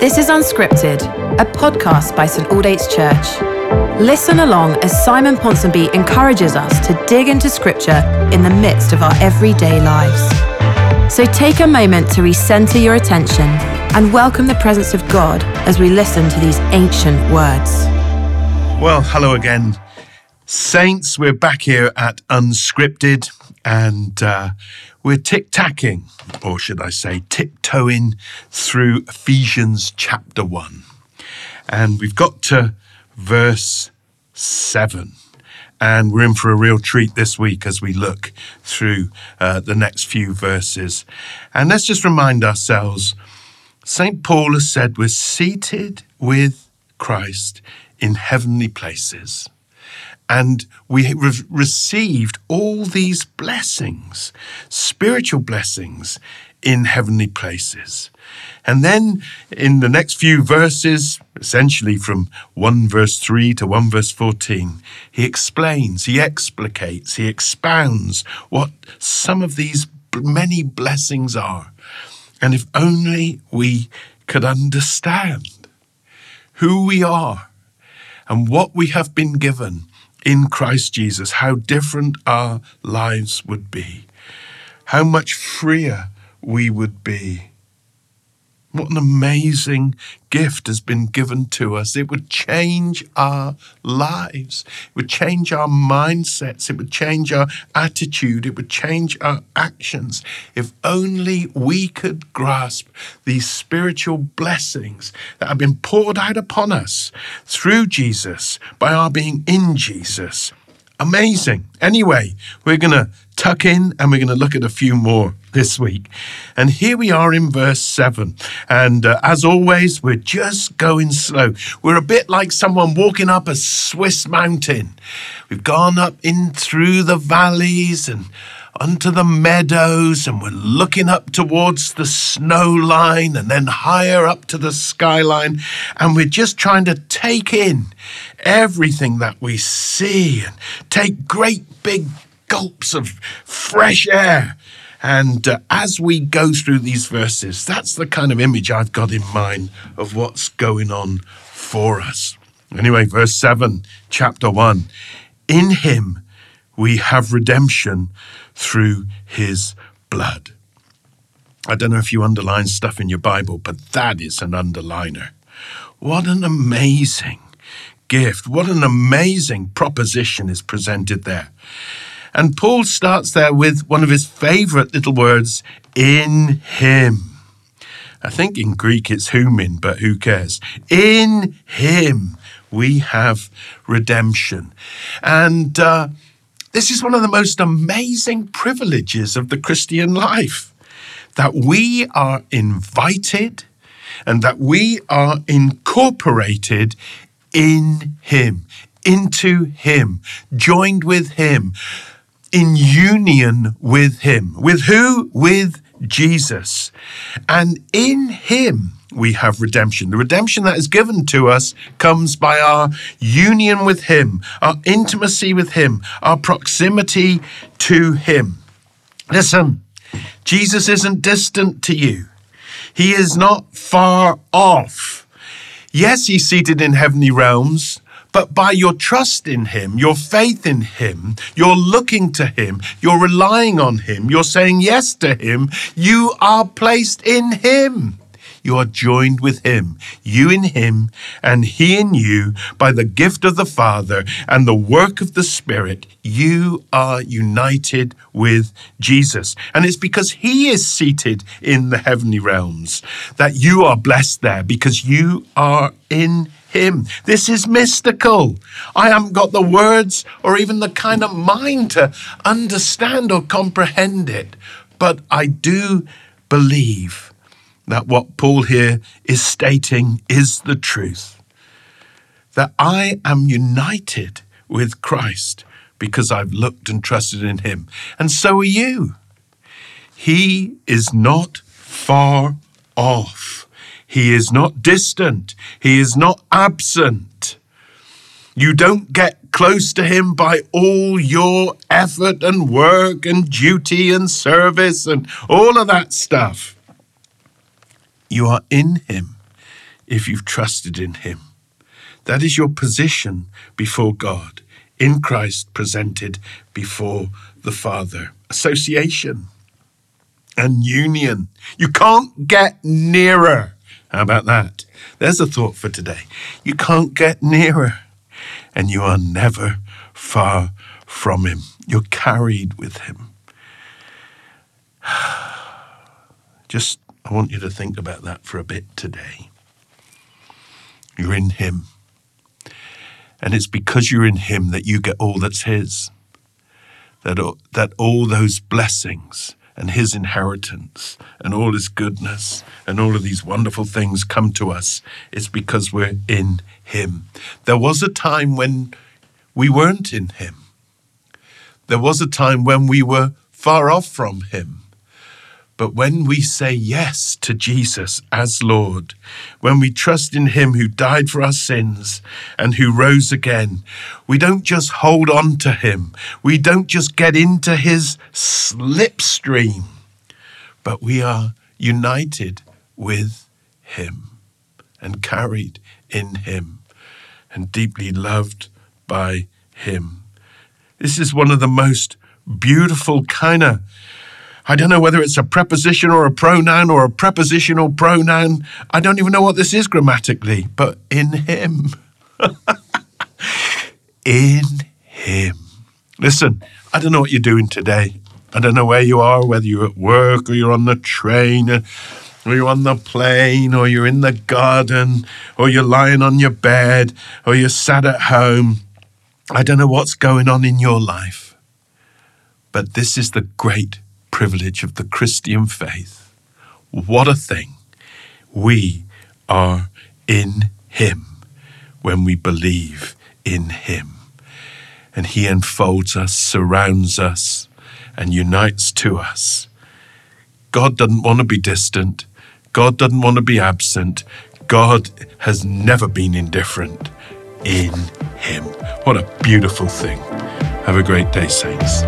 This is Unscripted, a podcast by St Aldate's Church. Listen along as Simon Ponsonby encourages us to dig into Scripture in the midst of our everyday lives. So take a moment to recenter your attention and welcome the presence of God as we listen to these ancient words. Well, hello again, Saints. We're back here at Unscripted and uh, we're tick tacking, or should I say, tiptoeing through Ephesians chapter 1. And we've got to verse 7. And we're in for a real treat this week as we look through uh, the next few verses. And let's just remind ourselves St. Paul has said we're seated with Christ in heavenly places. And we have received all these blessings, spiritual blessings in heavenly places. And then in the next few verses, essentially from 1 verse 3 to 1 verse 14, he explains, he explicates, he expounds what some of these many blessings are. And if only we could understand who we are and what we have been given in Christ Jesus, how different our lives would be, how much freer we would be what an amazing gift has been given to us. It would change our lives. It would change our mindsets. It would change our attitude. It would change our actions. If only we could grasp these spiritual blessings that have been poured out upon us through Jesus by our being in Jesus. Amazing. Anyway, we're going to tuck in and we're going to look at a few more this week. And here we are in verse 7. And uh, as always, we're just going slow. We're a bit like someone walking up a Swiss mountain. We've gone up in through the valleys and onto the meadows, and we're looking up towards the snow line and then higher up to the skyline. And we're just trying to take in everything that we see and take great big gulps of fresh air. And uh, as we go through these verses, that's the kind of image I've got in mind of what's going on for us. Anyway, verse 7, chapter 1. In him we have redemption through his blood. I don't know if you underline stuff in your Bible, but that is an underliner. What an amazing gift. What an amazing proposition is presented there. And Paul starts there with one of his favorite little words, in him. I think in Greek it's humin, but who cares? In him we have redemption. And uh, this is one of the most amazing privileges of the Christian life that we are invited and that we are incorporated in Him, into Him, joined with Him, in union with Him. With who? With Jesus. And in Him, we have redemption. The redemption that is given to us comes by our union with Him, our intimacy with Him, our proximity to Him. Listen, Jesus isn't distant to you, He is not far off. Yes, He's seated in heavenly realms. But by your trust in Him, your faith in Him, you're looking to Him, you're relying on Him, you're saying yes to Him, you are placed in Him you are joined with him, you in him, and he in you, by the gift of the Father and the work of the Spirit. You are united with Jesus. And it's because he is seated in the heavenly realms that you are blessed there because you are in him. This is mystical. I haven't got the words or even the kind of mind to understand or comprehend it, but I do believe that what Paul here is stating is the truth. That I am united with Christ because I've looked and trusted in him. And so are you. He is not far off. He is not distant. He is not absent. You don't get close to Him by all your effort and work and duty and service and all of that stuff. You are in Him. if you've trusted in Him. That is your position before God, in Christ presented before the Father. Association and union. You can't get nearer. How about that? There's a thought for today. You can't get nearer, and you are never far from Him. You're carried with Him. Just, I want you to think about that for a bit today. You're in Him. And it's because you're in Him that you get all that's His. That, that all those blessings and His inheritance and all His goodness and all of these wonderful things come to us. It's because we're in Him. There was a time when we weren't in Him. There was a time when we were far off from Him. But when we say yes to Jesus as Lord, when we trust in Him who died for our sins and who rose again, we don't just hold on to Him. We don't just get into His slipstream, but we are united with Him and carried in Him and deeply loved by Him. This is one of the most beautiful kind of I don't know whether it's a preposition or a pronoun or a prepositional pronoun. I don't even know what this is grammatically, but in Him. in Him. Listen, I don't know what you're doing today. I don't know where you are, whether you're at work or you're on the train or you're on the plane or you're in the garden or you're lying on your bed or you're sat at home. I don't know what's going on in your life. But this is the great privilege of the Christian faith. What a thing. We are in Him when we believe in Him. And He enfolds us, surrounds us, and unites to us. God doesn't want to be distant. God doesn't want to be absent. God has never been indifferent in Him. What a beautiful thing. Have a great day, saints.